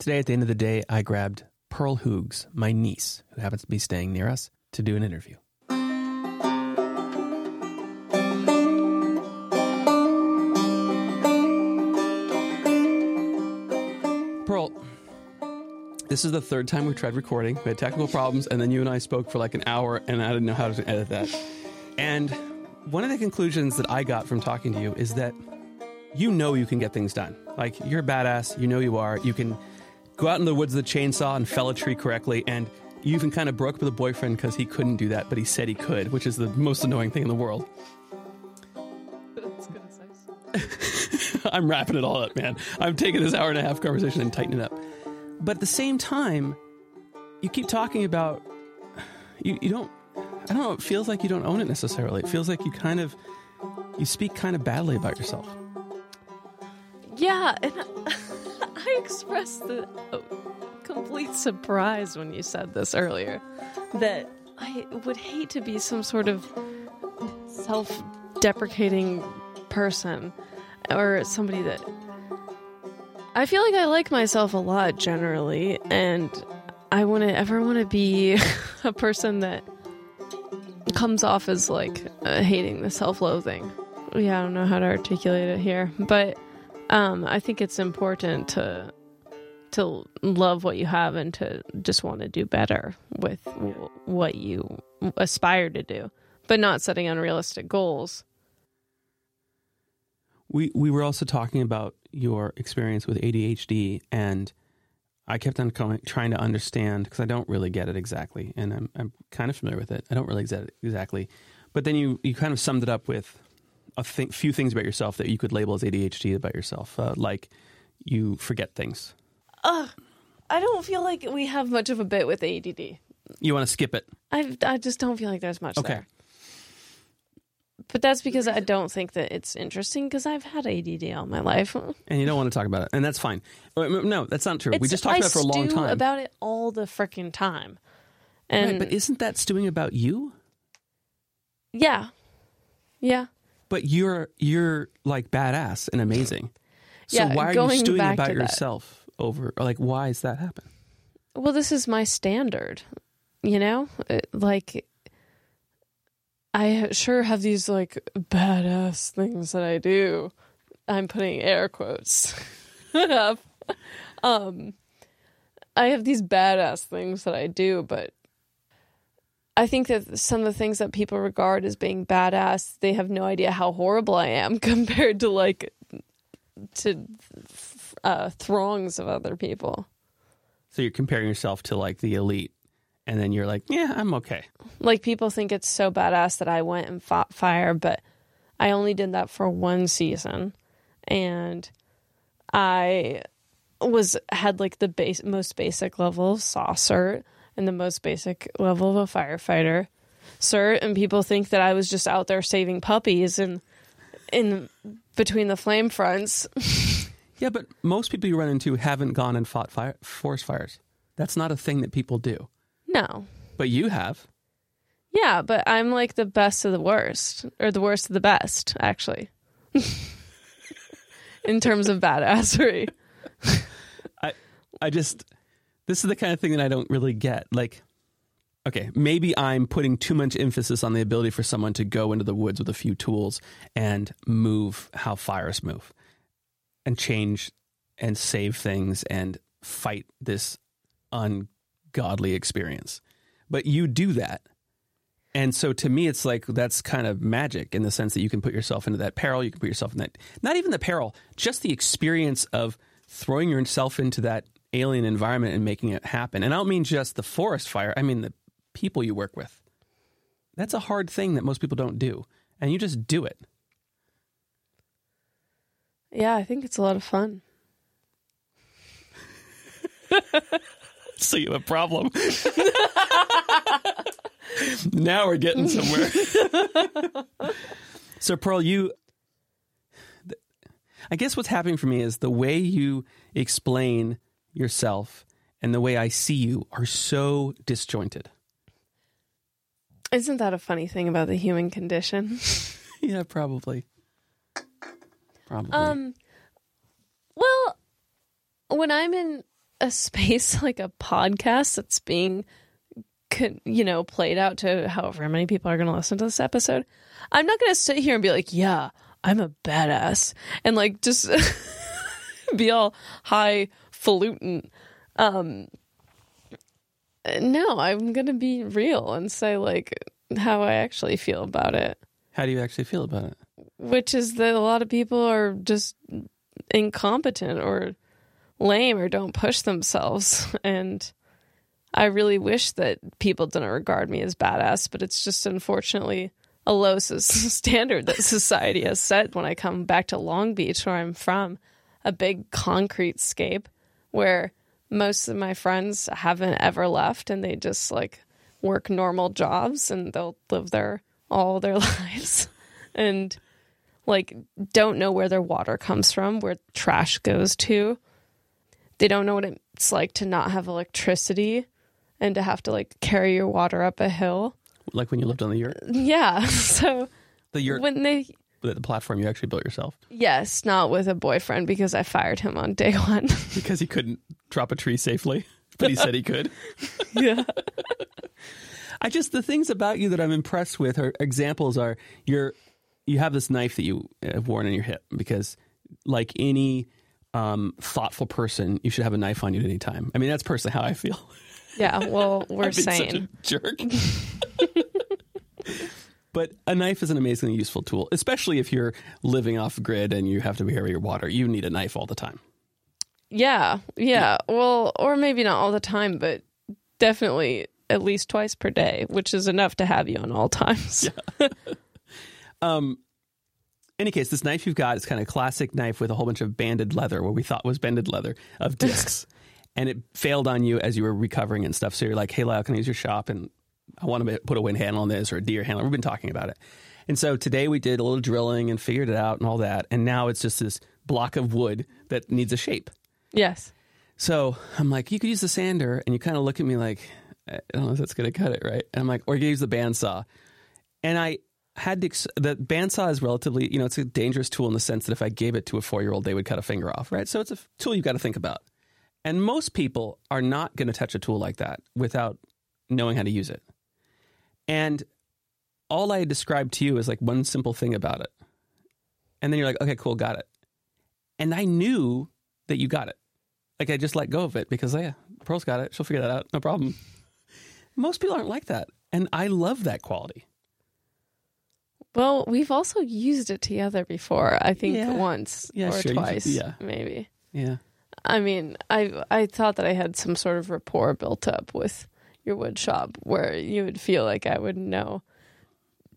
Today, at the end of the day, I grabbed Pearl Hoogs, my niece, who happens to be staying near us, to do an interview. Pearl, this is the third time we tried recording. We had technical problems, and then you and I spoke for like an hour, and I didn't know how to edit that. And one of the conclusions that I got from talking to you is that you know you can get things done. Like, you're a badass, you know you are. You can go out in the woods with a chainsaw and fell a tree correctly, and you even kind of broke up with a boyfriend because he couldn't do that, but he said he could, which is the most annoying thing in the world. I'm wrapping it all up, man. I'm taking this hour and a half conversation and tightening it up. But at the same time, you keep talking about you, you don't I don't know, it feels like you don't own it necessarily. It feels like you kind of you speak kind of badly about yourself. Yeah, and I expressed the uh, complete surprise when you said this earlier that I would hate to be some sort of self deprecating person or somebody that I feel like I like myself a lot generally and I wouldn't ever want to be a person that comes off as like uh, hating the self-loathing. Yeah, I don't know how to articulate it here, but um, I think it's important to to love what you have and to just want to do better with w- what you aspire to do, but not setting unrealistic goals. We we were also talking about your experience with ADHD, and I kept on coming, trying to understand because I don't really get it exactly, and I'm I'm kind of familiar with it. I don't really get it exactly, but then you you kind of summed it up with a th- few things about yourself that you could label as ADHD about yourself, uh, like you forget things. Ugh, I don't feel like we have much of a bit with ADD. You want to skip it? I I just don't feel like there's much Okay. there. But that's because I don't think that it's interesting because I've had ADD all my life. and you don't want to talk about it, and that's fine. Uh, No, that's not true. we just talked I about it for a long time. about it all the freaking time. And right, but isn't that stewing about you? yeah, yeah, But you're you're like badass and amazing. So Yeah, why are you stewing about yourself over? Or like, why is that happen? well, this is my standard, you know. It- like, I sure have these like badass things that I do. I'm putting air quotes up. Um, I have these badass things that I do, but I think that some of the things that people regard as being badass, they have no idea how horrible I am compared to like to uh, throngs of other people. So you're comparing yourself to like the elite, and then you're like, yeah, I'm okay. Like people think it's so badass that I went and fought fire, but I only did that for one season, and I was had like the base most basic level of saw cert and the most basic level of a firefighter sir. and people think that I was just out there saving puppies and in between the flame fronts. Yeah, but most people you run into haven't gone and fought fire, forest fires. That's not a thing that people do. No, But you have. yeah, but I'm like the best of the worst, or the worst of the best, actually. in terms of badassery. I, I just this is the kind of thing that I don't really get. Like, okay, maybe I'm putting too much emphasis on the ability for someone to go into the woods with a few tools and move how fires move, and change and save things and fight this ungodly experience. But you do that. And so to me, it's like that's kind of magic in the sense that you can put yourself into that peril. You can put yourself in that, not even the peril, just the experience of throwing yourself into that alien environment and making it happen. And I don't mean just the forest fire, I mean the people you work with. That's a hard thing that most people don't do. And you just do it. Yeah, I think it's a lot of fun. So you have a problem. now we're getting somewhere. so Pearl, you I guess what's happening for me is the way you explain yourself and the way I see you are so disjointed. Isn't that a funny thing about the human condition? yeah, probably. Probably. Um, well, when I'm in a space like a podcast that's being you know played out to however many people are going to listen to this episode i'm not going to sit here and be like yeah i'm a badass and like just be all highfalutin um no i'm going to be real and say like how i actually feel about it. How do you actually feel about it? which is that a lot of people are just incompetent or lame or don't push themselves. And i really wish that people didn't regard me as badass but it's just unfortunately a low standard that society has set when i come back to long beach where i'm from a big concrete scape where most of my friends haven't ever left and they just like work normal jobs and they'll live there all their lives and like don't know where their water comes from, where trash goes to. They don't know what it's like to not have electricity and to have to like carry your water up a hill. Like when you lived on the yurt, Yeah. So the yurt, when they the platform you actually built yourself yes, not with a boyfriend because I fired him on day 1. because he couldn't drop a tree safely, but he said he could. yeah. I just the things about you that I'm impressed with are examples are you're you have this knife that you have worn in your hip because like any um, thoughtful person, you should have a knife on you at any time. I mean, that's personally how I feel. Yeah, well, we're I've been such sane. a jerk. But a knife is an amazingly useful tool, especially if you're living off grid and you have to carry your water. You need a knife all the time. Yeah, yeah. Well, or maybe not all the time, but definitely at least twice per day, which is enough to have you on all times. Um, any case, this knife you've got is kind of a classic knife with a whole bunch of banded leather, what we thought was banded leather of discs. and it failed on you as you were recovering and stuff. So you're like, hey, Lyle, can I use your shop? And I want to put a wind handle on this or a deer handle. We've been talking about it. And so today we did a little drilling and figured it out and all that. And now it's just this block of wood that needs a shape. Yes. So I'm like, you could use the sander, and you kind of look at me like, I don't know if that's going to cut it, right? And I'm like, or you could use the bandsaw. And I had to, the bandsaw is relatively, you know, it's a dangerous tool in the sense that if I gave it to a four year old, they would cut a finger off, right? So it's a tool you've got to think about. And most people are not going to touch a tool like that without knowing how to use it. And all I described to you is like one simple thing about it. And then you're like, okay, cool, got it. And I knew that you got it. Like I just let go of it because yeah, Pearl's got it. She'll figure that out. No problem. Most people aren't like that. And I love that quality. Well, we've also used it together before. I think Yeah. once Yeah, or sure, twice, yeah. maybe. Yeah. I mean, I I thought that I had some sort of rapport built up with your wood shop where you would feel like I would know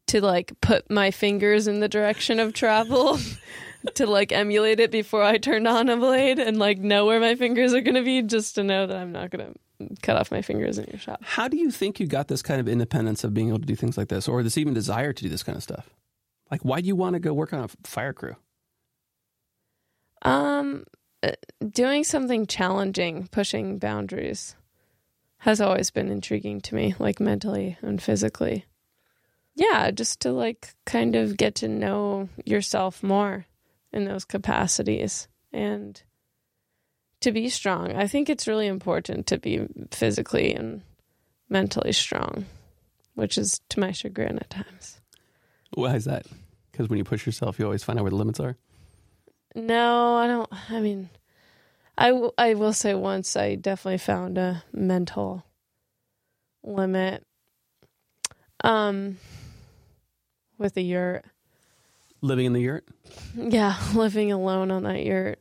to like put my fingers in the direction of travel to like emulate it before I turned on a blade and like know where my fingers are going to be just to know that I'm not going to cut off my fingers in your shop. How do you think you got this kind of independence of being able to do things like this or this even desire to do this kind of stuff? Like why do you want to go work on a fire crew? Um, uh, doing something challenging, pushing boundaries, has always been intriguing to me, like mentally and physically. Yeah, just to like kind of get to know yourself more in those capacities and to be strong. I think it's really important to be physically and mentally strong, which is to my chagrin at times. Why is that? Because when you push yourself, you always find out where the limits are. No, I don't. I mean, I, w- I will say once I definitely found a mental limit. Um, with the yurt. Living in the yurt? Yeah, living alone on that yurt,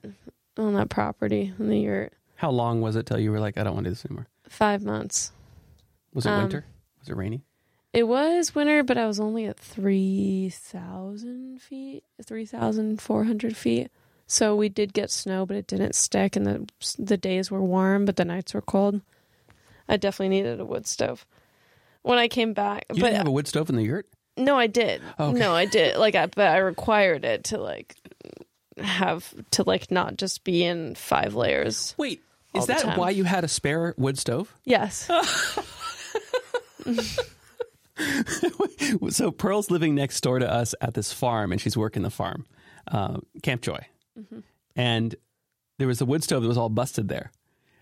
on that property in the yurt. How long was it till you were like, I don't want to do this anymore? Five months. Was it Um, winter? Was it rainy? It was winter, but I was only at 3,000 feet, 3,400 feet. So we did get snow, but it didn't stick, and the the days were warm, but the nights were cold. I definitely needed a wood stove when I came back. You but didn't have a wood stove in the yurt? no, I did. Okay. No, I did. Like, I, but I required it to like have to like not just be in five layers. Wait, All is the that time. why you had a spare wood stove? Yes. so Pearl's living next door to us at this farm, and she's working the farm, uh, Camp Joy, Mm-hmm. and there was a wood stove that was all busted there.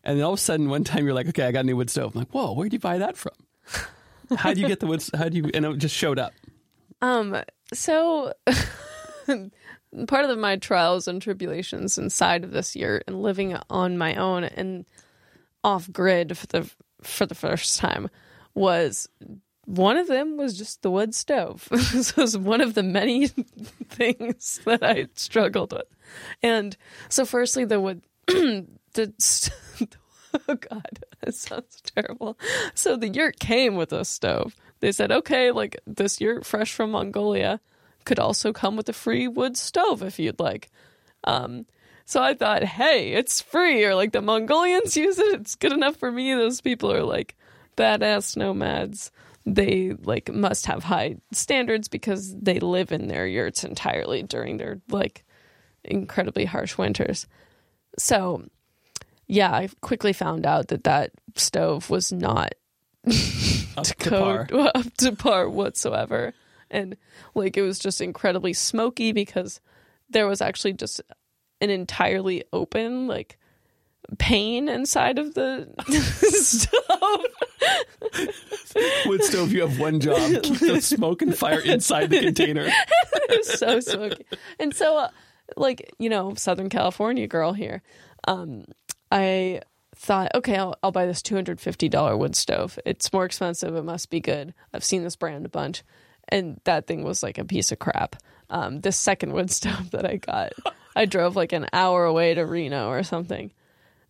And then all of a sudden, one time you're like, okay, I got a new wood stove. I'm like, whoa, where'd you buy that from? How do you get the wood? How do you? And it just showed up. Um, so part of my trials and tribulations inside of this yurt and living on my own and off grid for the for the first time was one of them was just the wood stove. this was one of the many things that I struggled with. And so firstly the wood the oh god, that sounds terrible. So the yurt came with a stove. They said, okay, like this yurt fresh from Mongolia could also come with a free wood stove if you'd like. Um, so I thought, hey, it's free, or like the Mongolians use it, it's good enough for me. Those people are like badass nomads. They like must have high standards because they live in their yurts entirely during their like incredibly harsh winters. So, yeah, I quickly found out that that stove was not Up to code par. up to par whatsoever. And like it was just incredibly smoky because there was actually just an entirely open like pane inside of the stove. Wood stove, you have one job: keep the smoke and fire inside the container. it was so smoky. And so uh, like, you know, Southern California girl here. Um I thought, okay, I'll, I'll buy this $250 wood stove. It's more expensive. It must be good. I've seen this brand a bunch. And that thing was like a piece of crap. Um, this second wood stove that I got, I drove like an hour away to Reno or something.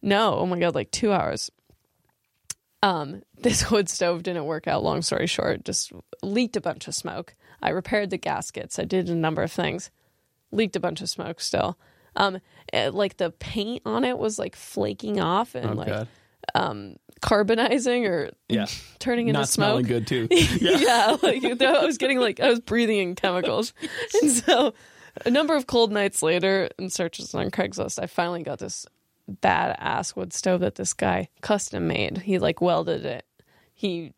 No, oh my God, like two hours. Um, this wood stove didn't work out, long story short, just leaked a bunch of smoke. I repaired the gaskets. I did a number of things. Leaked a bunch of smoke still. Um, it- like the paint on it was like flaking off and Oh like god, um carbonizing or yeah, turning into not smoke. smelling good too. yeah. like I was getting like I was breathing in chemicals, and so a number of cold nights later, in searches on Craigslist, I finally got this badass wood stove that this guy custom made. He like welded it, he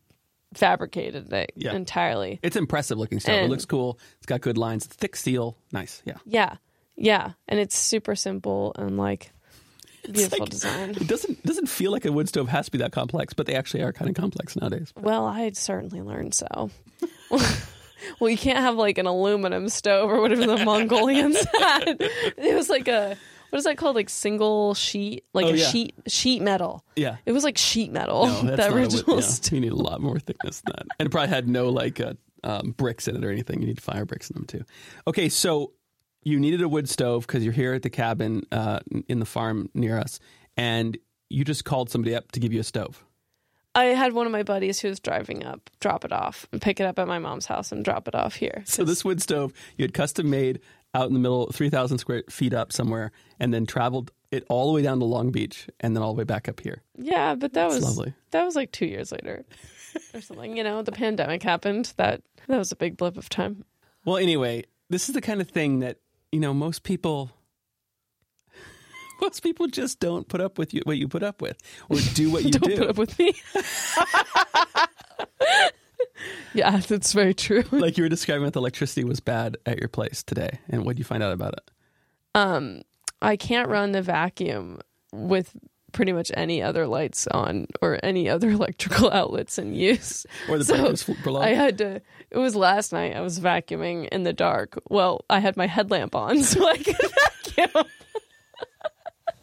fabricated it Yeah. entirely. It's impressive looking stove. it looks cool. It's got good lines. Thick steel. Nice. Yeah. Yeah, yeah, and it's super simple and like beautiful like- design. It doesn't doesn't feel like a wood stove has to be that complex, but they actually are kind of complex nowadays. Well, I certainly learned so. well, you can't have like an aluminum stove or whatever the Mongolians had. It was like a what is that called? Like single sheet, like Oh, a yeah. sheet sheet metal. Yeah. It was like sheet metal. No, that's the not a original. yeah, st- you need a lot more thickness than that, and it probably had no like uh, um, bricks in it or anything. You need fire bricks in them too. Okay, so you needed a wood stove because you're here at the cabin uh, in the farm near us, and you just called somebody up to give you a stove. I had one of my buddies who was driving up, drop it off, and pick it up at my mom's house and drop it off here. So this wood stove you had custom made out in the middle, three thousand square feet up somewhere, and then traveled it all the way down to Long Beach, and then all the way back up here. Yeah, but that was lovely. that was like two years later or something. You know, the pandemic happened. That that was a big blip of time. Well, anyway, this is the kind of thing that you know most people. Most people just don't put up with you, what you put up with, or do what you Don't do. put up with me. yeah, that's very true. like you were describing that the electricity was bad at your place today, and what did you find out about it? Um, I can't run the vacuum with pretty much any other lights on or any other electrical outlets in use. Or the So? I had to. It was last night. I was vacuuming in the dark. Well, I had my headlamp on, so I could vacuum.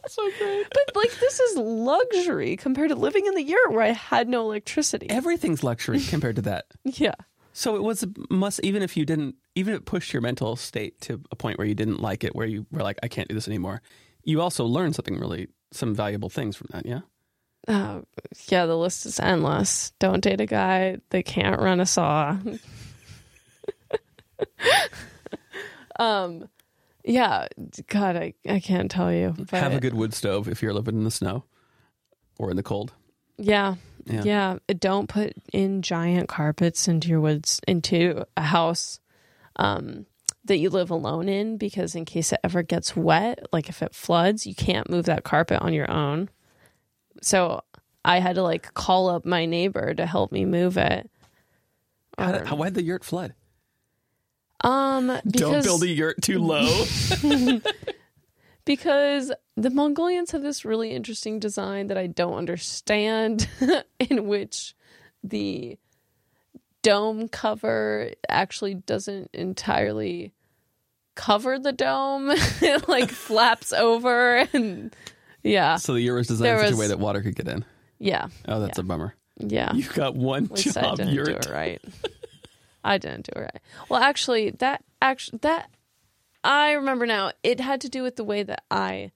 So great. But like, this is luxury compared to living in the yurt where I had no electricity. Everything's luxury compared to that. Yeah. So it was a must, even if you didn't, even if it pushed your mental state to a point where you didn't like it, where you were like, I can't do this anymore. You also learned something really, some valuable things from that. Yeah. Oh, yeah, the list is endless. Don't date a guy that can't run a saw. um, yeah, God, I, I can't tell you. But Have a good wood stove if you're living in the snow or in the cold. yeah, Yeah. yeah. Don't put in giant carpets into your woods into a house um, that you live alone in because in case it ever gets wet, like if it floods, you can't move that carpet on your own. So I had to like call up my neighbor to help me move it. How, how, why'd the yurt flood? Um, because Don't build a yurt too low. because the Mongolians have this really interesting design that I don't understand, in which the dome cover actually doesn't entirely cover the dome. it like flaps over and yeah. So the yurt was designed There in such a way that water could get in. Yeah. Oh, that's a bummer. Yeah. You got one At least I job do it right. I didn't do it right. Well, actually, that actually that I remember now. It had to do with the way that I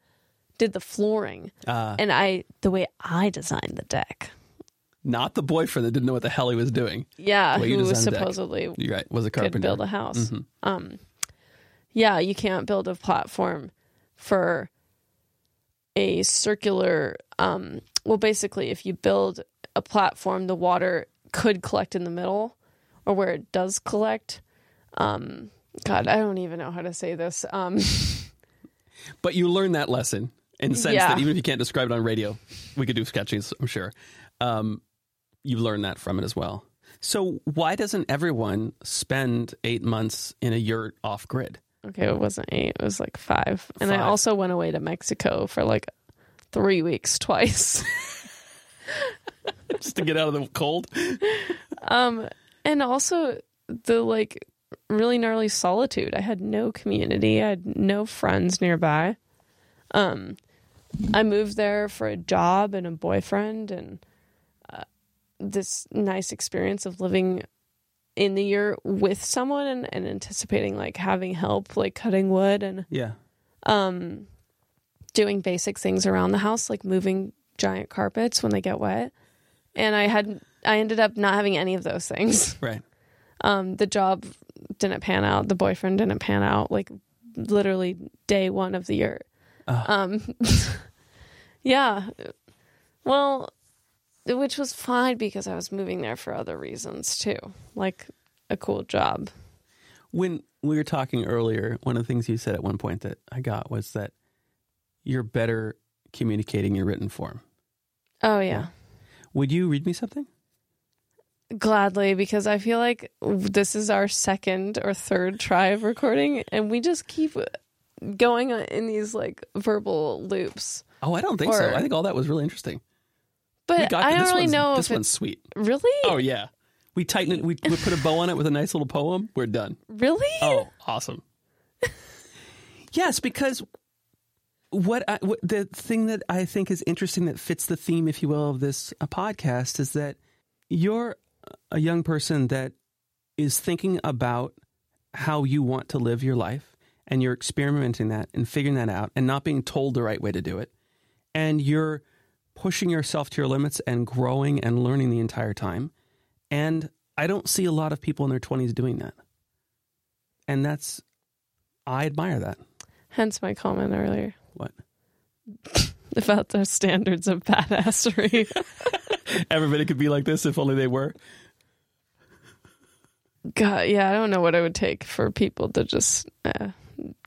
did the flooring, Uh, and I the way I designed the deck. not the boyfriend that didn't know what the hell he was doing. Yeah, who was deck. supposedly You're right. Was a could carpenter. build a house. Mhm. Um, yeah, you can't build a platform for a circular. Um, well, basically, if you build a platform, the water could collect in the middle, or where it does collect. Um, God, I don't even know how to say this. Um, But you learn that lesson in the sense Yeah. that even if you can't describe it on radio, we could do sketches, I'm sure. Um, you learn that from it as well. So why doesn't everyone spend eight months in a yurt off grid? okay, it wasn't eight; it was like five. And I also went away to Mexico for like three weeks twice. Just to get out of the cold? Um, and also the like really gnarly solitude. I had no community. I had no friends nearby. Um, I moved there for a job and a boyfriend, and uh, this nice experience of living in the yurt with someone and, and anticipating like having help, like cutting wood and Yeah. um, doing basic things around the house, like moving giant carpets when they get wet. And I had I ended up not having any of those things. Right. Um, the job didn't pan out. The boyfriend didn't pan out. Like literally day one of the yurt. Oh. Um, yeah. Well, which was fine because I was moving there for other reasons too, like a cool job. When we were talking earlier, one of the things you said at one point that I got was that you're better communicating your written form. Oh yeah. Would you read me something? Gladly, because I feel like this is our second or third try of recording, and we just keep going in these like verbal loops. Oh, I don't think so. I think all that was really interesting. But got I don't really know This one's sweet. really, Oh yeah. We tighten it. We, we put a bow on it with a nice little poem. We're done. really. Oh, awesome. yes, because what, I, what the thing that I think is interesting that fits the theme, if you will, of this uh, podcast is that you're a young person that is thinking about how you want to live your life and you're experimenting that and figuring that out and not being told the right way to do it. And you're pushing yourself to your limits and growing and learning the entire time. And I don't see a lot of people in their 20s doing that. And that's, I admire that. Hence my comment earlier What? about the standards of badassery. Everybody could be like this if only they were. God, yeah, I don't know what it would take for people to just uh,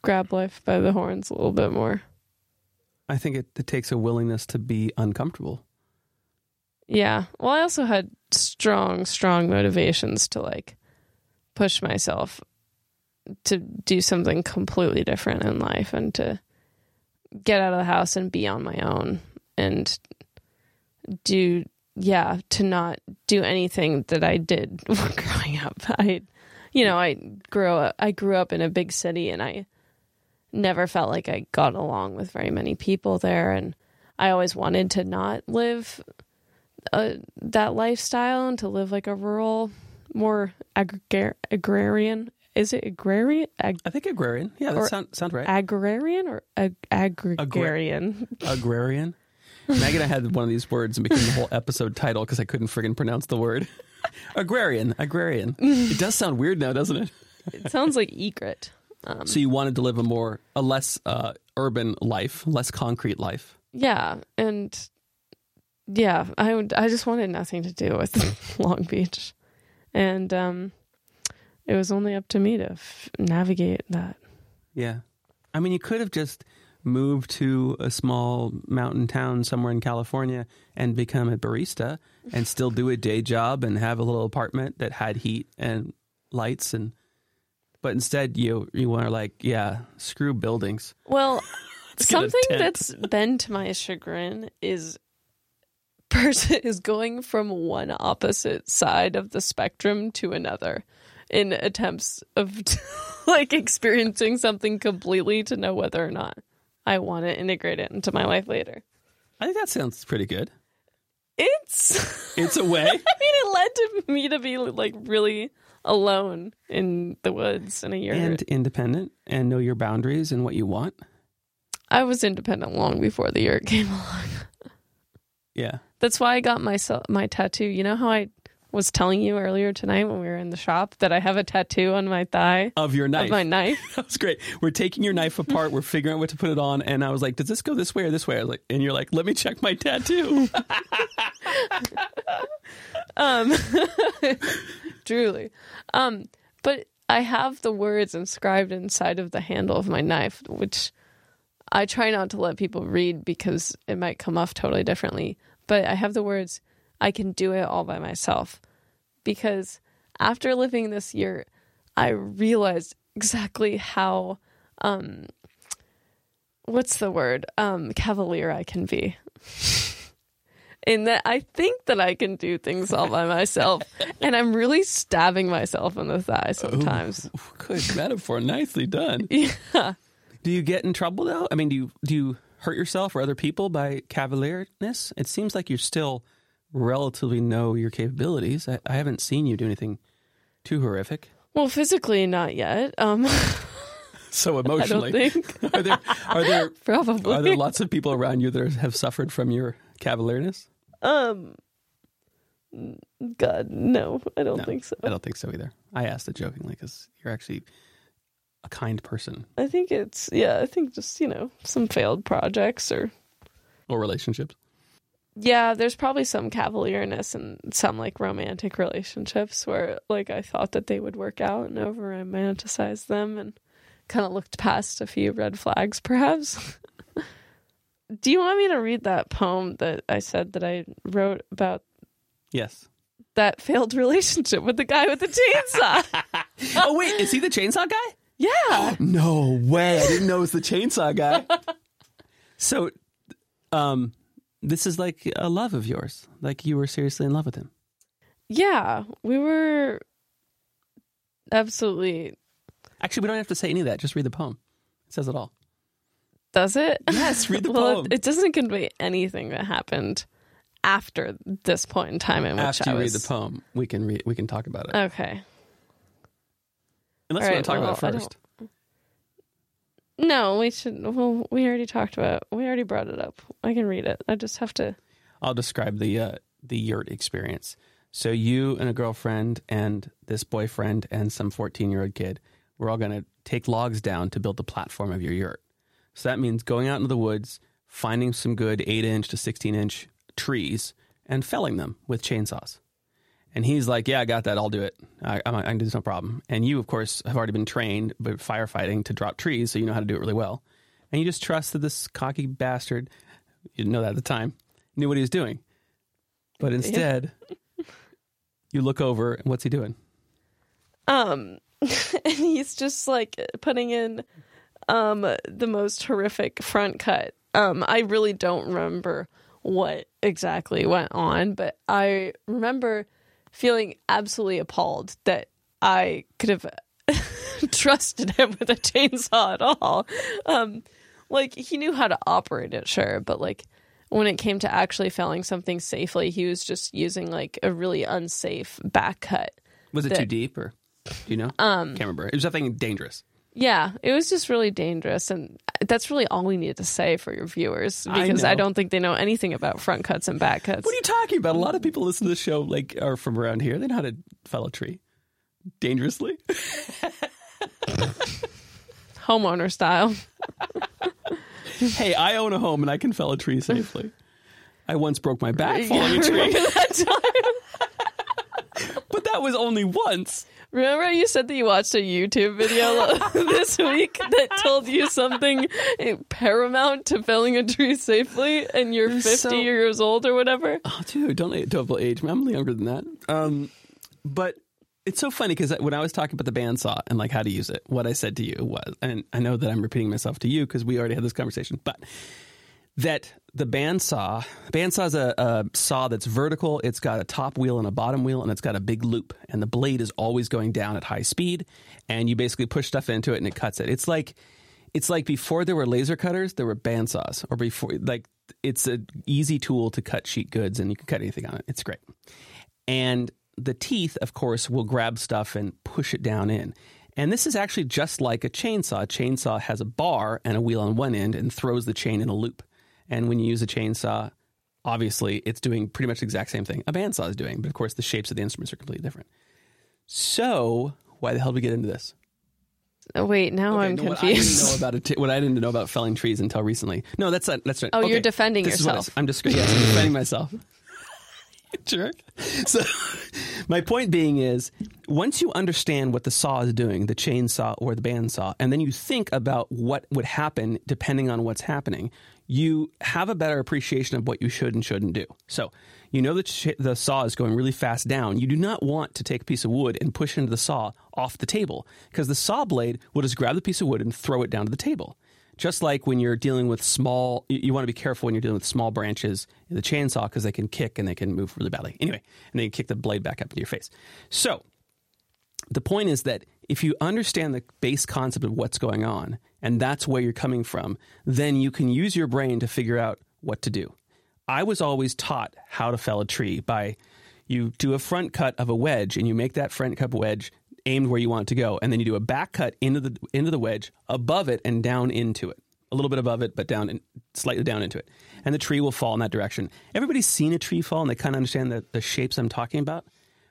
grab life by the horns a little bit more. I think it, it takes a willingness to be uncomfortable. Yeah. Well, I also had strong, strong motivations to like push myself to do something completely different in life and to get out of the house and be on my own and do yeah, to not do anything that I did growing up. I you know, I grew up I grew up in a big city and I never felt like I got along with very many people there and I always wanted to not live uh, that lifestyle and to live like a rural, more agrar- agrarian. Is it agrarian? Ag- I think agrarian. Yeah, that Or- sound, right. agrarian or ag- agrarian? agrarian. Maggie and I had one of these words and became the whole episode title because I couldn't friggin' pronounce the word. agrarian, agrarian. It does sound weird now, doesn't it? it sounds like egret. Um, So you wanted to live a more, a less uh, urban life, less concrete life. yeah, and yeah, I. I just wanted nothing to do with Long Beach, and um, it was only up to me to f- navigate that. Yeah. I mean, you could have just moved to a small mountain town somewhere in California and become a barista and still do a day job and have a little apartment that had heat and lights and but instead you you want to like yeah screw buildings. Well, Let's get a Something that's been to my chagrin is person is going from one opposite side of the spectrum to another in attempts of like experiencing something completely to know whether or not I want to integrate it into my life later. I think that sounds pretty good. It's It's a way. I mean it led to me to be like really alone in the woods in a yurt. and independent and know your boundaries and what you want. I was independent long before the yurt came along. Yeah. That's why I got my my tattoo. You know how I was telling you earlier tonight when we were in the shop that I have a tattoo on my thigh Of your knife. of my knife. That was great. We're taking your knife apart. We're figuring out what to put it on. And I was like, does this go this way or this way? I was like, and you're like, let me check my tattoo. Um, truly. Um, but I have the words inscribed inside of the handle of my knife, which I try not to let people read because it might come off totally differently. But I have the words, I can do it all by myself. Because after living this yurt, I realized exactly how, um, what's the word? Um, cavalier I can be. in that I think that I can do things all by myself, and I'm really stabbing myself in the thigh sometimes. Ooh, good metaphor. Nicely done. Yeah. Do you get in trouble though? I mean, do you do you hurt yourself or other people by cavalierness? It seems like you're still relatively know your capabilities. I, I haven't seen you do anything too horrific. Well, physically, not yet. Um, So I don't emotionally, think. are there are there Probably. are there lots of people around you that have suffered from your cavalierness? um. God, no, I don't No, think so. I don't think so either. I asked it jokingly because you're actually a kind person I think it's yeah. I think just you know some failed projects or or relationships. Yeah. There's probably some cavalierness and some like romantic relationships where like I thought that they would work out and over romanticized them and kind of looked past a few red flags perhaps. Do you want me to read that poem that I said that I wrote about Yes. that failed relationship with the guy with the chainsaw? oh wait, is he the chainsaw guy? yeah. No way. I didn't know it was the chainsaw guy. so, um, this is like a love of yours. Like you were seriously in love with him. Yeah, we were absolutely. Actually, we don't have to say any of that. Just read the poem. It says it all. Does it? Yes, read the well, poem. It, it doesn't convey anything that happened after this point in time in which After I you was. read the poem, we can read. We can talk about it. Okay. Unless all you right, want to talk well, about it first. No, we should. Well, we already talked about. We already brought it up. I can read it. I just have to. I'll describe the uh, the yurt experience. So you and a girlfriend and this boyfriend and some 14 year old kid, we're all going to take logs down to build the platform of your yurt. So that means going out into the woods, finding some good 8 inch to 16 inch trees and felling them with chainsaws. And he's like, "Yeah, I got that. I'll do it. I, I, I can do this, no problem." And you, of course, have already been trained by firefighting to drop trees, so you know how to do it really well. And you just trust that this cocky bastard, you didn't know that at the time, knew what he was doing. But instead, you look over, and what's he doing? Um, and he's just like putting in um the most horrific front cut. Um, I really don't remember what exactly went on, but I remember feeling absolutely appalled that I could have trusted him with a chainsaw at all. Um, like he knew how to operate it, sure, but like when it came to actually felling something safely, he was just using like a really unsafe back cut. Was it The- too deep, or do you know? Um, Can't remember. It was something dangerous. Yeah, it was just really dangerous, and that's really all we needed to say for your viewers because I, know. don't think they know anything about front cuts and back cuts. What are you talking about? A lot of people listen to the show, like are from around here. They know how to fell a tree dangerously. Homeowner style. hey, I own a home and I can fell a tree safely. I once broke my back falling a tree, that time? but that was only once. Remember you said that you watched a YouTube video this week that told you something paramount to felling a tree safely, and you're 50 so- years old or whatever. Oh, dude, don't double age me. I'm younger than that. Um, but it's so funny because when I was talking about the bandsaw and like how to use it, what I said to you was, and I know that I'm repeating myself to you because we already had this conversation, but that the bandsaw, bandsaw is a, a saw that's vertical. It's got a top wheel and a bottom wheel, and it's got a big loop, and the blade is always going down at high speed, and you basically push stuff into it and it cuts it. It's like it's like before there were laser cutters, there were bandsaws, or before like it's an easy tool to cut sheet goods, and you can cut anything on it. It's great, and the teeth, of course, will grab stuff and push it down in. And this is actually just like a chainsaw. A chainsaw has a bar and a wheel on one end and throws the chain in a loop. And when you use a chainsaw, obviously it's doing pretty much the exact same thing a bandsaw is doing. But of course, the shapes of the instruments are completely different. So, why the hell did we get into this? Oh, wait, now I'm no, what I didn't confused. know about it, what I didn't know about felling trees until recently. No, that's not, that's right. Oh, you're defending This is what I- yourself. I'm just yes, I'm defending myself. Jerk. So, my point being is, once you understand what the saw is doing, the chainsaw or the bandsaw, and then you think about what would happen depending on what's happening, you have a better appreciation of what you should and shouldn't do. So, you know that the saw is going really fast down. You do not want to take a piece of wood and push into the saw off the table because the saw blade will just grab the piece of wood and throw it down to the table. Just like when you're dealing with small, you, you want to be careful when you're dealing with small branches in the chainsaw because they can kick and they can move really badly. Anyway, and they can kick the blade back up into your face. So, the point is that if you understand the base concept of what's going on and that's where you're coming from, then you can use your brain to figure out what to do. I was always taught how to fell a tree by you do a front cut of a wedge and you make that front cut wedge aimed where you want it to go and then you do a back cut into the into the wedge above it and down into it. A little bit above it but down and slightly down into it. And the tree will fall in that direction. Everybody's seen a tree fall and they kind of understand the, the shapes I'm talking about.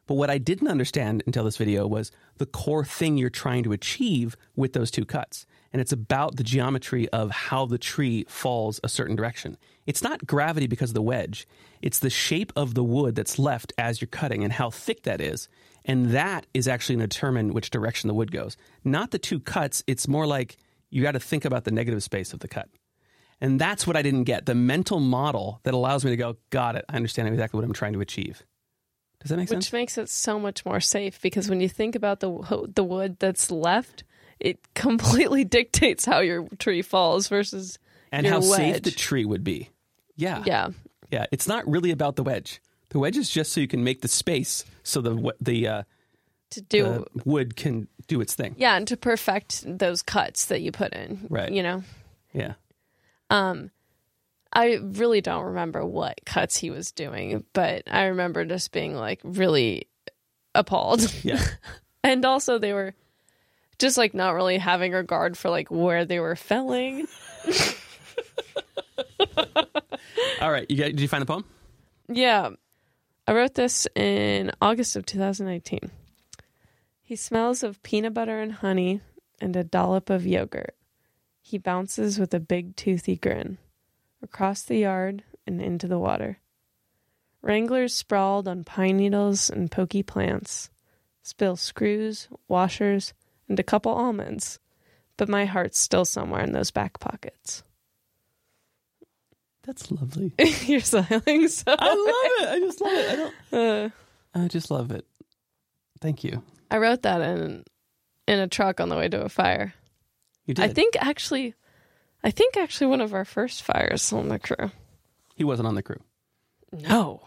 But what I didn't understand until this video was the core thing you're trying to achieve with those two cuts. And it's about the geometry of how the tree falls a certain direction. It's not gravity because of the wedge, it's the shape of the wood that's left as you're cutting and how thick that is. And that is actually going to determine which direction the wood goes. Not the two cuts, it's more like you got to think about the negative space of the cut. And that's what I didn't get the mental model that allows me to go, got it, I understand exactly what I'm trying to achieve. Does that make sense? Which makes it so much more safe because when you think about the the wood that's left, it completely dictates how your tree falls versus and how safe the tree would be. Yeah. yeah. Yeah. It's not really about the wedge. The wedge is just so you can make the space so the the, uh, To do the wood can do its thing. yeah, and to perfect those cuts that you put in. Right. You know. Yeah. Um I really don't remember what cuts he was doing, but I remember just being like really appalled. Yeah. and also they were just like not really having regard for like where they were felling. All right. You got, did you find the poem? Yeah. I wrote this in August of 2019. He smells of peanut butter and honey and a dollop of yogurt. He bounces with a big toothy grin across the yard and into the water. Wranglers sprawled on pine needles and pokey plants, spill screws, washers, and a couple almonds, but my heart's still somewhere in those back pockets. That's lovely. You're smiling so. I love it. I just love it. I don't. Uh, I just love it. Thank you. I wrote that in in a truck on the way to a fire. You did. I think actually, I think actually one of our first fires on the crew. he wasn't on the crew. No,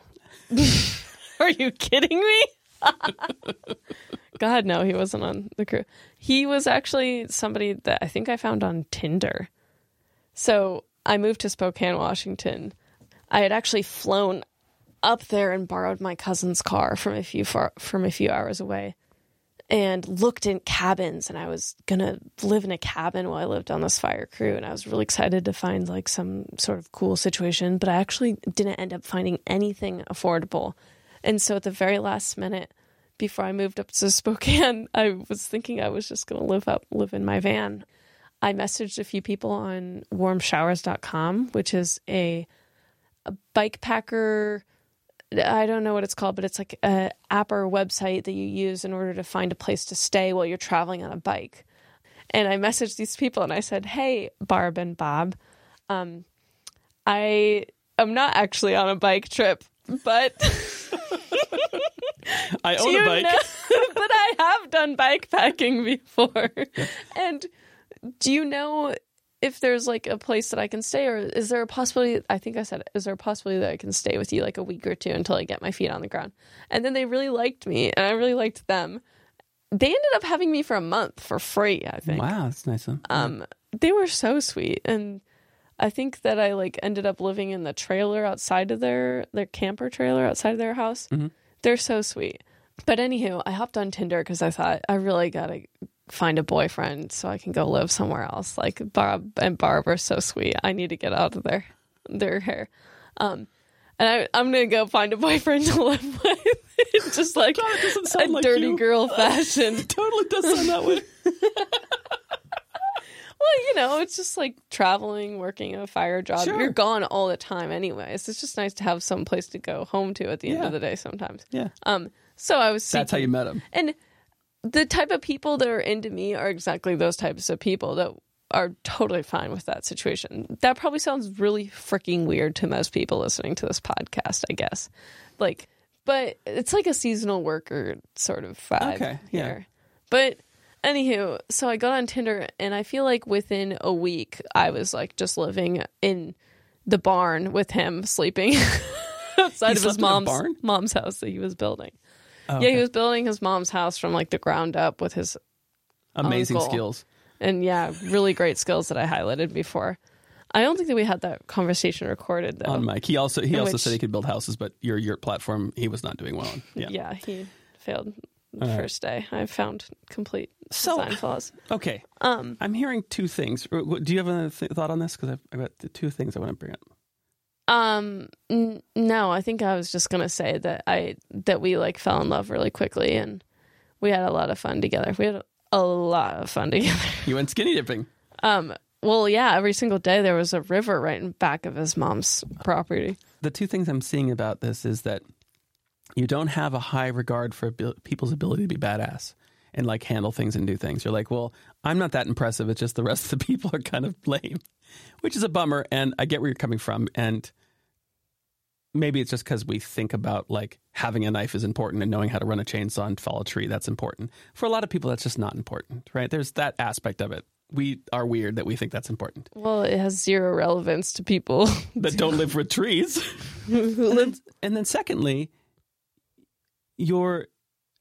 are you kidding me? God, no, he wasn't on the crew. He was actually somebody that I think I found on Tinder. So I moved to Spokane, Washington. I had actually flown up there and borrowed my cousin's car from a few far, from a few hours away, and looked in cabins. And I was gonna live in a cabin while I lived on this fire crew, and I was really excited to find like some sort of cool situation. But I actually didn't end up finding anything affordable. And so at the very last minute, before I moved up to Spokane, I was thinking I was just going to live up, live in my van. I messaged a few people on warmshowers.com, which is a, a bike packer. I don't know what it's called, but it's like a app or website that you use in order to find a place to stay while you're traveling on a bike. And I messaged these people and I said, "Hey, Barb and Bob, um, I am not actually on a bike trip, but I own a bike. know- but I have done bikepacking before. And do you know if there's like a place that I can stay, or is there a possibility? I think I said, is there a possibility that I can stay with you like a week or two until I get my feet on the ground? And then they really liked me, and I really liked them. They ended up having me for a month for free. I think. Wow, that's nice. Huh? Um, they were so sweet, and I think that I like ended up living in the trailer outside of their their camper trailer outside of their house. Mhm. They're so sweet. But anywho, I hopped on Tinder because I thought I really gotta find a boyfriend so I can go live somewhere else. Like Bob and Barb are so sweet. I need to get out of their their hair. Um, and I, I'm gonna go find a boyfriend to live with, just like God, a like dirty you. girl fashion. totally does sound that way. Well, you know, it's just like traveling, working a fire job. Sure. You're gone all the time, anyways. It's just nice to have some place to go home to at the end of the day. Sometimes. Yeah, Um. So I was. that's how you met him. And the type of people that are into me are exactly those types of people that are totally fine with that situation. That probably sounds really freaking weird to most people listening to this podcast, I guess. Like, but it's like a seasonal worker sort of vibe. Okay, yeah. Here. But anywho, so I got on Tinder and I feel like within a week I was like just living in the barn with him sleeping outside He of his slept in a mom's mom's house that he was building. Oh, Yeah, he was building his mom's house from like the ground up with his amazing uncle. skills. and yeah, really great skills that I highlighted before. I don't think that we had that conversation recorded though. on mic. He also he also which- said he could build houses, but your yurt platform he was not doing well on. Yeah. yeah. he failed the right. first day. I found complete So- design flaws. Okay. Um, I'm hearing two things. Uh, Do you have a th- thought on this? Because I've, I've got the two things I want to bring up. Um, n- no, I think I was just gonna say that I that we like fell in love really quickly and we had a lot of fun together. We had a lot of fun together. You went skinny dipping. Um, well, yeah, every single day there was a river right in back of his mom's property. The two things I'm seeing about this is that you don't have a high regard for abil- people's ability to be badass and like handle things and do things. You're like, well, I'm not that impressive. It's just the rest of the people are kind of lame, which is a bummer. And I get where you're coming from. And maybe it's just because we think about like having a knife is important and knowing how to run a chainsaw and fell a tree. That's important. For a lot of people, that's just not important, right? There's that aspect of it. We are weird that we think that's important. Well, it has zero relevance to people That don't live with trees. and, then, and then secondly, you're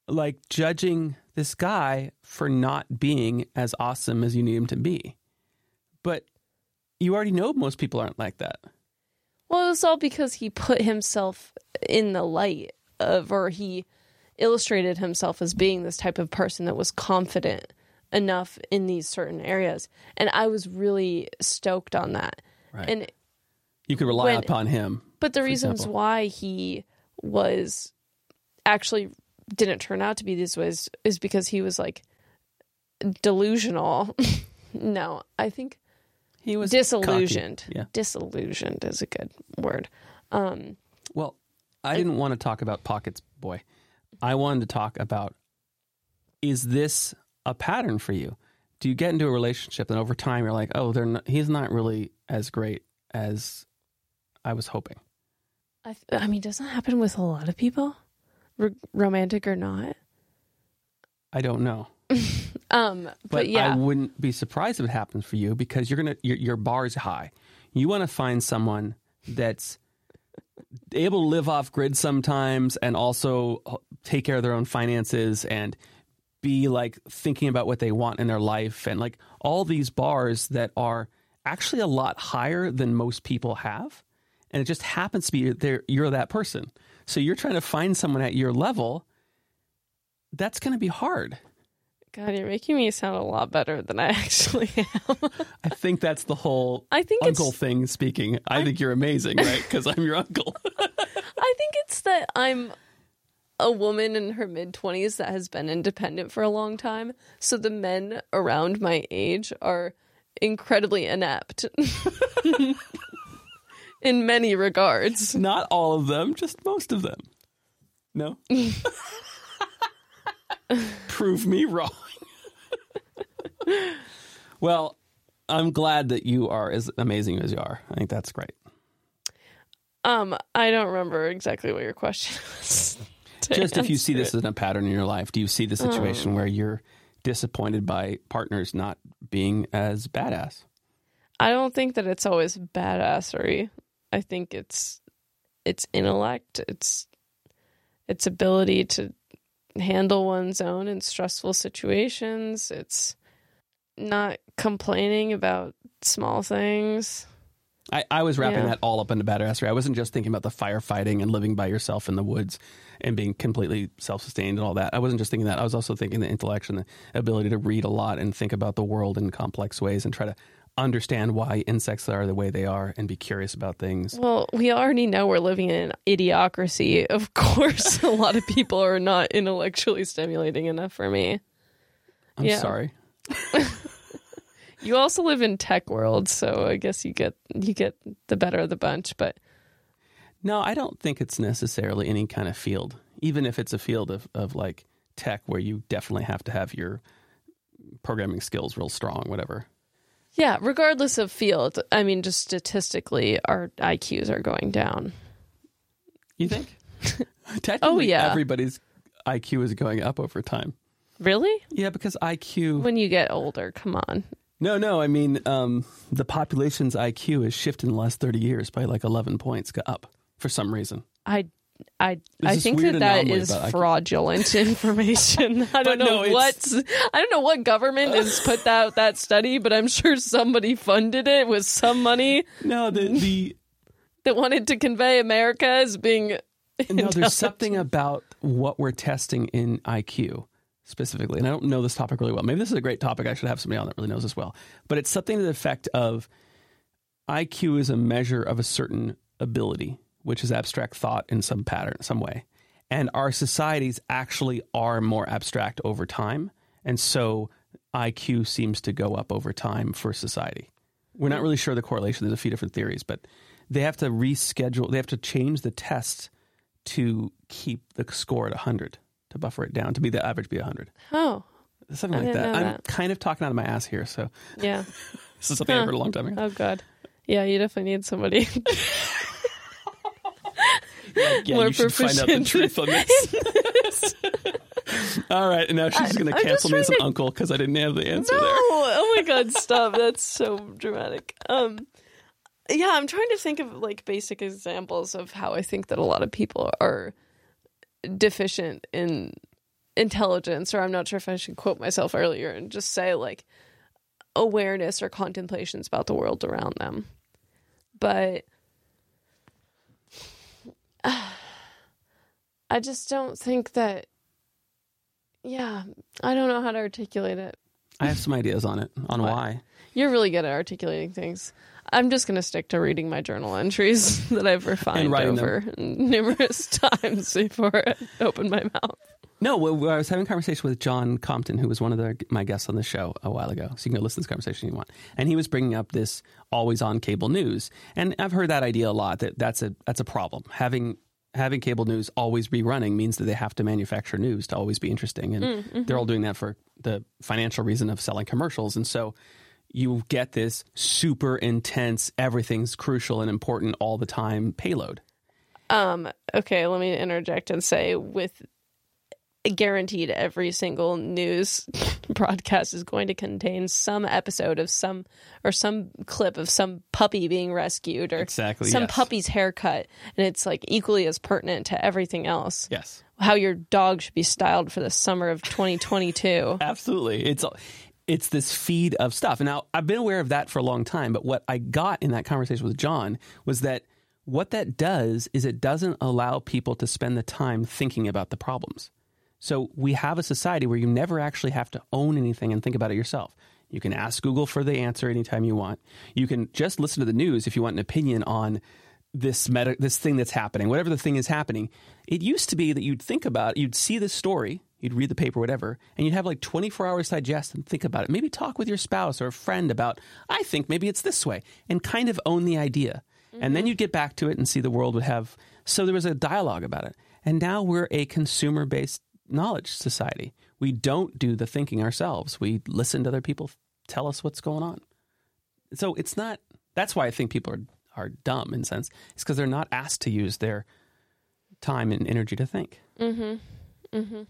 like judging this guy for not being as awesome as you need him to be. But you already know most people aren't like that. Well, it's all because he put himself in the light of, or he illustrated himself as being this type of person that was confident enough in these certain areas. And I was really stoked on that. Right. And You could rely When- upon him. but the reasons example. why he was actually didn't turn out to be this ways is because he was like delusional. no, I think He was disillusioned. cocky. Yeah. Disillusioned is a good word. Um, Well, I didn't want to talk about pockets, boy. I wanted to talk about is this a pattern for you? Do you get into a relationship and over time you're like, oh, they're not, he's not really as great as I was hoping. I, th- I mean, doesn't that happen with a lot of people, R- romantic or not? I don't know, Um, but, but, yeah, I wouldn't be surprised if it happens for you because you're gonna your, your bar's high. You want to find someone that's able to live off grid sometimes and also take care of their own finances and be like thinking about what they want in their life and like all these bars that are actually a lot higher than most people have. And it just happens to be there you're that person. So you're trying to find someone at your level that's going to be hard God, you're making me sound a lot better than I actually am. i think that's the whole I think uncle thing speaking i think you're amazing right because i'm your uncle I think it's that I'm a woman in her mid 20s that has been independent for a long time. So the men around my age are incredibly inept in many regards. not all of them just most of them no prove me wrong well i'm glad that you are as amazing as you are i think that's great Um, I don't remember exactly what your question was. Just if you see this as a pattern in your life, do you see the situation where you're disappointed by partners not being as badass? I don't think that it's always badassery. I think it's it's intellect, it's its ability to handle one's own in stressful situations. It's not complaining about small things. I, I was wrapping Yeah. that all up into badassery. I wasn't just thinking about the firefighting and living by yourself in the woods and being completely self sustained and all that. I wasn't just thinking that. I was also thinking the intellect and the ability to read a lot and think about the world in complex ways and try to understand why insects are the way they are and be curious about things. Well, we already know we're living in an idiocracy. Of course, a lot of people are not intellectually stimulating enough for me. I'm Yeah. sorry. You also live in tech world, so I guess you get you get the better of the bunch. But No, I don't think it's necessarily any kind of field, even if it's a field of, of like tech where you definitely have to have your programming skills real strong, whatever. Yeah, regardless of field, I mean, just statistically, our IQs are going down. You think? Technically, Oh, yeah. everybody's IQ is going up over time. Really? Yeah, because IQ. When you get older, come on. No, no, I mean, um, the population's IQ has shifted in the last 30 years by like 11 points go up for some reason. I I I think that that is fraudulent information. I don't know no, what I don't know what government has put out that study, but I'm sure somebody funded it with some money No, the, the that wanted to convey America as being no, there's something about what we're testing in IQ specifically, and I don't know this topic really well. Maybe this is a great topic. I should have somebody on that really knows this well. But it's something to the effect of IQ is a measure of a certain ability, which is abstract thought in some pattern, some way. And our societies actually are more abstract over time, and so IQ seems to go up over time for society. We're not really sure the correlation. There's a few different theories, but they have to reschedule. They have to change the test to keep the score at 100 to buffer it down to be the average be 100 Oh, something I like that i'm that. kind of talking out of my ass here so yeah. this is something i Huh. heard a long time ago Oh god. Yeah, you definitely need somebody. yeah More you should find out the truth on this all right and now she's going to cancel me as an to- uncle because i didn't have the answer no! there Oh my god, stop. That's so dramatic. Um yeah, I'm trying to think of like basic examples of how I think that a lot of people are deficient in intelligence or I'm not sure if I should quote myself earlier and just say like awareness or contemplations about the world around them. But I just don't think that yeah, I don't know how to articulate it. i have some ideas on it on What? why You're really good at articulating things. I'm just going to stick to reading my journal entries that I've refined writing them. over numerous times before I open my mouth. No, well, I was having a conversation with John Compton, who was one of the, my guests on the show a while ago. So you can go listen to this conversation if you want. And he was bringing up this always on cable news, and I've heard that idea a lot. That that's a that's a problem. Having having cable news always be running means that they have to manufacture news to always be interesting, and they're all doing that for the financial reason of selling commercials. And so you get this super intense, everything's crucial and important all the time payload. Um, okay, let me interject and say with guaranteed every single news broadcast is going to contain some episode of some or some clip of some puppy being rescued or Exactly, some yes. puppy's haircut and it's like equally as pertinent to everything else. Yes. How your dog should be styled for the summer of 2022. Absolutely. It's it's this feed of stuff. And now I've been aware of that for a long time, but what I got in that conversation with John was that what that does is it doesn't allow people to spend the time thinking about the problems. So we have a society where you never actually have to own anything and think about it yourself. You can ask Google for the answer anytime you want. You can just listen to the news if you want an opinion on this meta, this thing that's happening, whatever the thing is happening. It used to be that you'd think about, you'd see this story, you'd read the paper, whatever, and you'd have like 24 hours to digest and think about it. Maybe talk with your spouse or a friend about, I think maybe it's this way, and kind of own the idea. And then mm-hmm. you'd get back to it and see the world would have. So there was a dialogue about it. And now we're a consumer based knowledge society. We don't do the thinking ourselves. We listen to other people tell us what's going on. So it's not. That's why I think people are are dumb in a sense. It's because they're not asked to use their time and energy to think. Mm-hmm. Mm-hmm.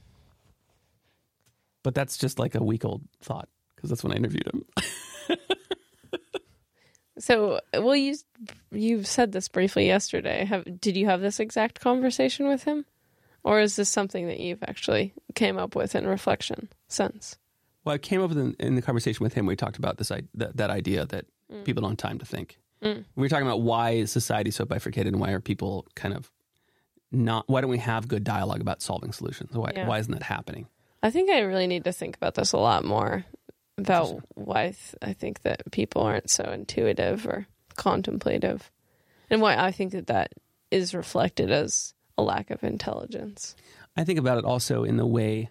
But that's just like a week old thought because that's when I interviewed him. So, well, you you said this briefly yesterday. Have did you have this exact conversation with him, or is this something that you've actually came up with in reflection since? Well, I came up with in, in the conversation with him. We talked about this that, that idea that people don't have time to think. Mm. We were talking about why is society so bifurcated and why are people kind of not? Why don't we have good dialogue about solving solutions? Why Yeah. why isn't that happening? I think I really need to think about this a lot more about why th- I think that people aren't so intuitive or contemplative, and why I think that that is reflected as a lack of intelligence. I think about it also in the way,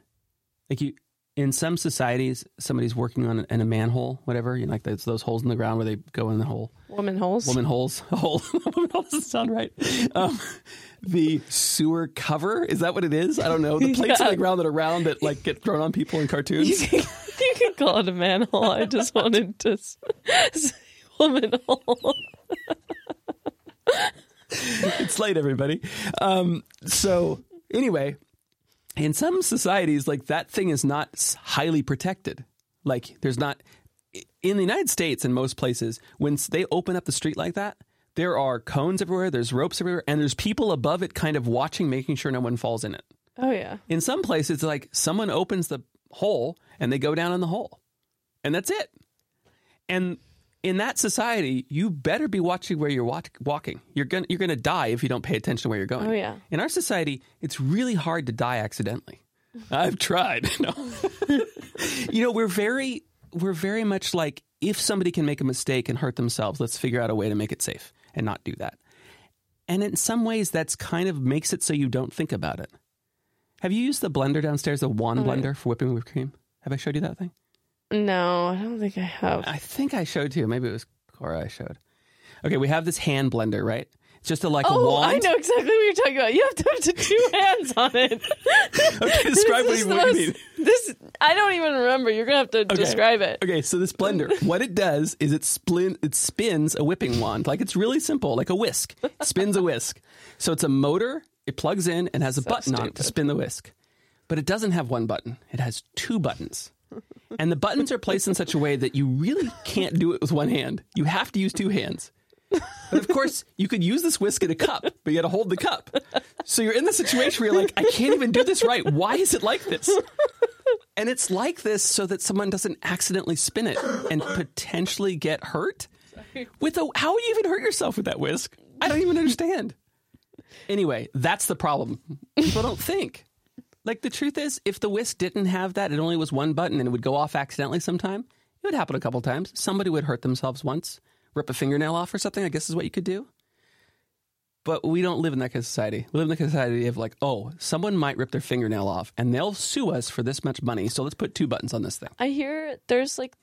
like you, in some societies, somebody's working on in a manhole, whatever. You know, like those, those holes in the ground where they go in the hole. Woman holes. Woman holes, hole. Woman hole doesn't sound right. Um, the sewer cover is that what it is? I don't know. The plates on Yeah. the ground that are round that like get thrown on people in cartoons. you can call it a manhole. I just wanted to say woman hole. it's late, everybody. Um, so anyway, in some societies, like that thing is not highly protected. Like there's not in the United States and most places when they open up the street like that. There are cones everywhere. There's ropes everywhere, and there's people above it, kind of watching, making sure no one falls in it. Oh yeah. In some places, like someone opens the hole and they go down in the hole, and that's it. And in that society, you better be watching where you're walk- walking. You're gonna you're gonna die if you don't pay attention to where you're going. Oh, yeah. In our society, it's really hard to die accidentally. I've tried. You know, we're very we're very much like if somebody can make a mistake and hurt themselves, let's figure out a way to make it safe and not do that. And in some ways, that's kind of makes it so you don't think about it. Have you used the blender downstairs, the wand Oh, yeah. blender for whipping whipped cream? Have I showed you that thing? No, I don't think I have. I think I showed you. Maybe it was Cora I showed. Okay, we have this hand blender, right? It's just a like a Oh, wand. I know exactly what you're talking about. You have to have two hands on it. Okay, describe what you, what you mean. This I don't even remember. You're gonna have to describe it. Okay, so this blender, what it does is it splin it spins a whipping wand. Like it's really simple, like a whisk. It spins a whisk. So it's a motor, it plugs in and has a So button on it to spin the whisk. But it doesn't have one button. It has two buttons. And the buttons are placed in such a way that you really can't do it with one hand. You have to use two hands. But of course, you could use this whisk in a cup, but you got to hold the cup. So you're in the situation where you're like, I can't even do this right. Why is it like this? And it's like this so that someone doesn't accidentally spin it and potentially get hurt. With a, how would you even hurt yourself with that whisk? I don't even understand. Anyway, that's the problem. People don't think. Like the truth is, if the whisk didn't have that, it only was one button and it would go off accidentally sometime. It would happen a couple times. Somebody would hurt themselves once, rip a fingernail off or something. I guess is what you could do. But we don't live in that kind of society. We live in the society of like, oh, someone might rip their fingernail off and they'll sue us for this much money. So let's put two buttons on this thing. I hear there's like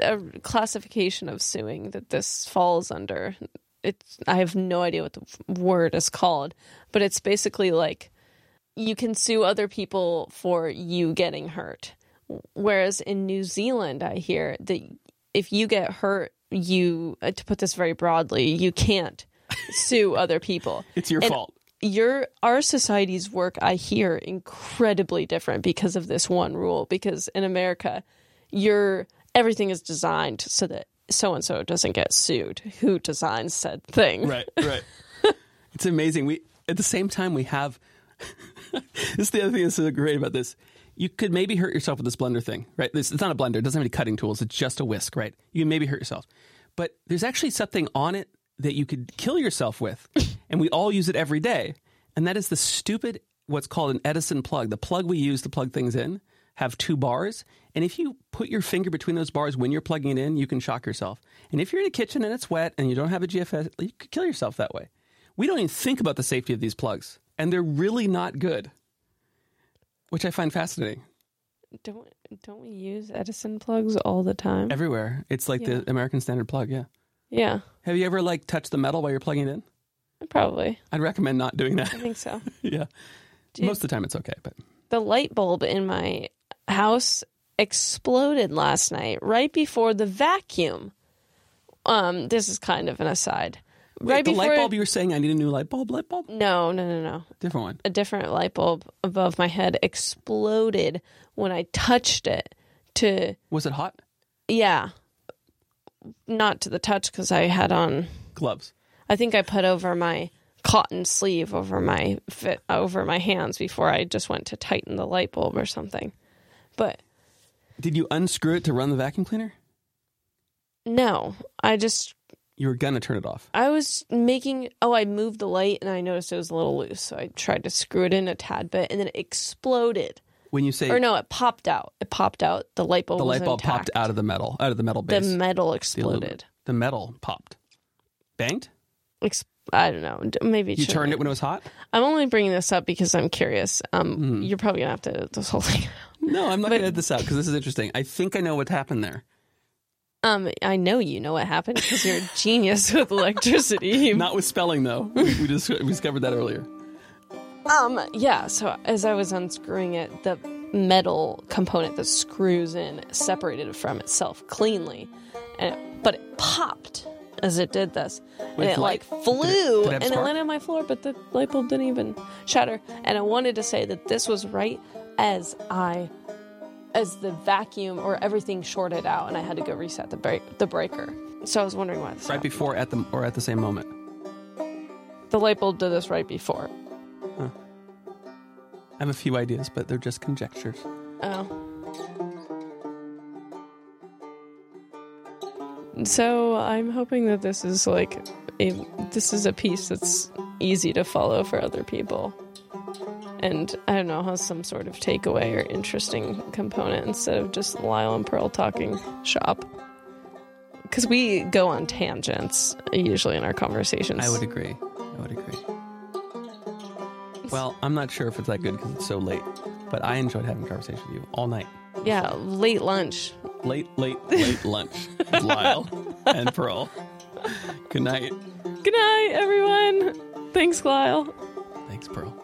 a classification of suing that this falls under. It's I have no idea what the word is called, but it's basically like you can sue other people for you getting hurt. Whereas in New Zealand, I hear that if you get hurt, you uh, to put this very broadly, you can't sue other people. It's your And fault. your our society's work i hear incredibly different because of this one rule because in america your everything is designed so that so and so doesn't get sued who designs said thing Right, right. it's amazing. We at the same time we have this is the other thing that's so great about this. You could maybe hurt yourself with this blender thing, right? This it's not a blender, it doesn't have any cutting tools, it's just a whisk, right? You can maybe hurt yourself. But there's actually something on it that you could kill yourself with. and we all use it every day. And that is the stupid what's called an Edison plug. The plug we use to plug things in have two bars. And if you put your finger between those bars when you're plugging it in, you can shock yourself. And if you're in a kitchen and it's wet and you don't have a GFS, you could kill yourself that way. We don't even think about the safety of these plugs, and they're really not good, which I find fascinating. don't don't we use edison plugs all the time Everywhere, it's like Yeah. the American standard plug. Yeah. yeah Have you ever like touched the metal while you're plugging it in? probably I'd recommend not doing that. i think so yeah. Dude. Most of the time, it's okay, but the light bulb in my house exploded last night right before the vacuum. Um, this is kind of an aside, Wait, right the before light bulb you were saying I need a new light bulb. Light bulb, No, no, no, no. different one. A different light bulb above my head exploded when I touched it to Was it hot? yeah. Not to the touch cuz I had on Gloves. I think I put over my cotton sleeve over my fit uh, over my hands before I just went to tighten the light bulb or something. But Did you unscrew it to run the vacuum cleaner? no, I just You were gonna turn it off. I was making oh I moved the light and I noticed it was a little loose, so I tried to screw it in a tad bit and then it exploded. When you say Or no, it popped out. It popped out. The light bulb the light bulb intact. popped out of the metal, out of the metal The base. metal The aluminum. exploded. The metal popped. Banged? Ex- I don't know. Maybe You turned it when it was hot? I'm only bringing this up because I'm curious. Um, Hmm. You're probably gonna have to edit this whole thing. No, I'm not going to edit this out because this is interesting. I think I know what happened there. Um, I know you know what happened because you're a genius with electricity. Not with spelling, though. We, we just we discovered that earlier. Um, yeah. So as I was unscrewing it, the metal component that screws in separated from itself cleanly, and it, but it popped as it did this, and With it like flew Did it- did it and it landed on my floor, but the light bulb didn't even shatter. And I wanted to say that this was right as I. As the vacuum or everything shorted out, and I had to go reset the break, the breaker. So I was wondering why this Right happened. before at the or at the same moment. The light bulb did this right before. I have a few ideas, but they're just conjectures. Oh. So I'm hoping that this is like a this is a piece that's easy to follow for other people. And I don't know, has some sort of takeaway or interesting component instead of just Lyle and Pearl talking shop. Because we go on tangents usually in our conversations. I would agree. I would agree. Well, I'm not sure if it's that good because it's so late, but I enjoyed having a conversation with you all night. Yeah, late lunch. Late, late, late lunch. Lyle and Pearl. Good night. Good night, everyone. Thanks, Lyle. Thanks, Pearl.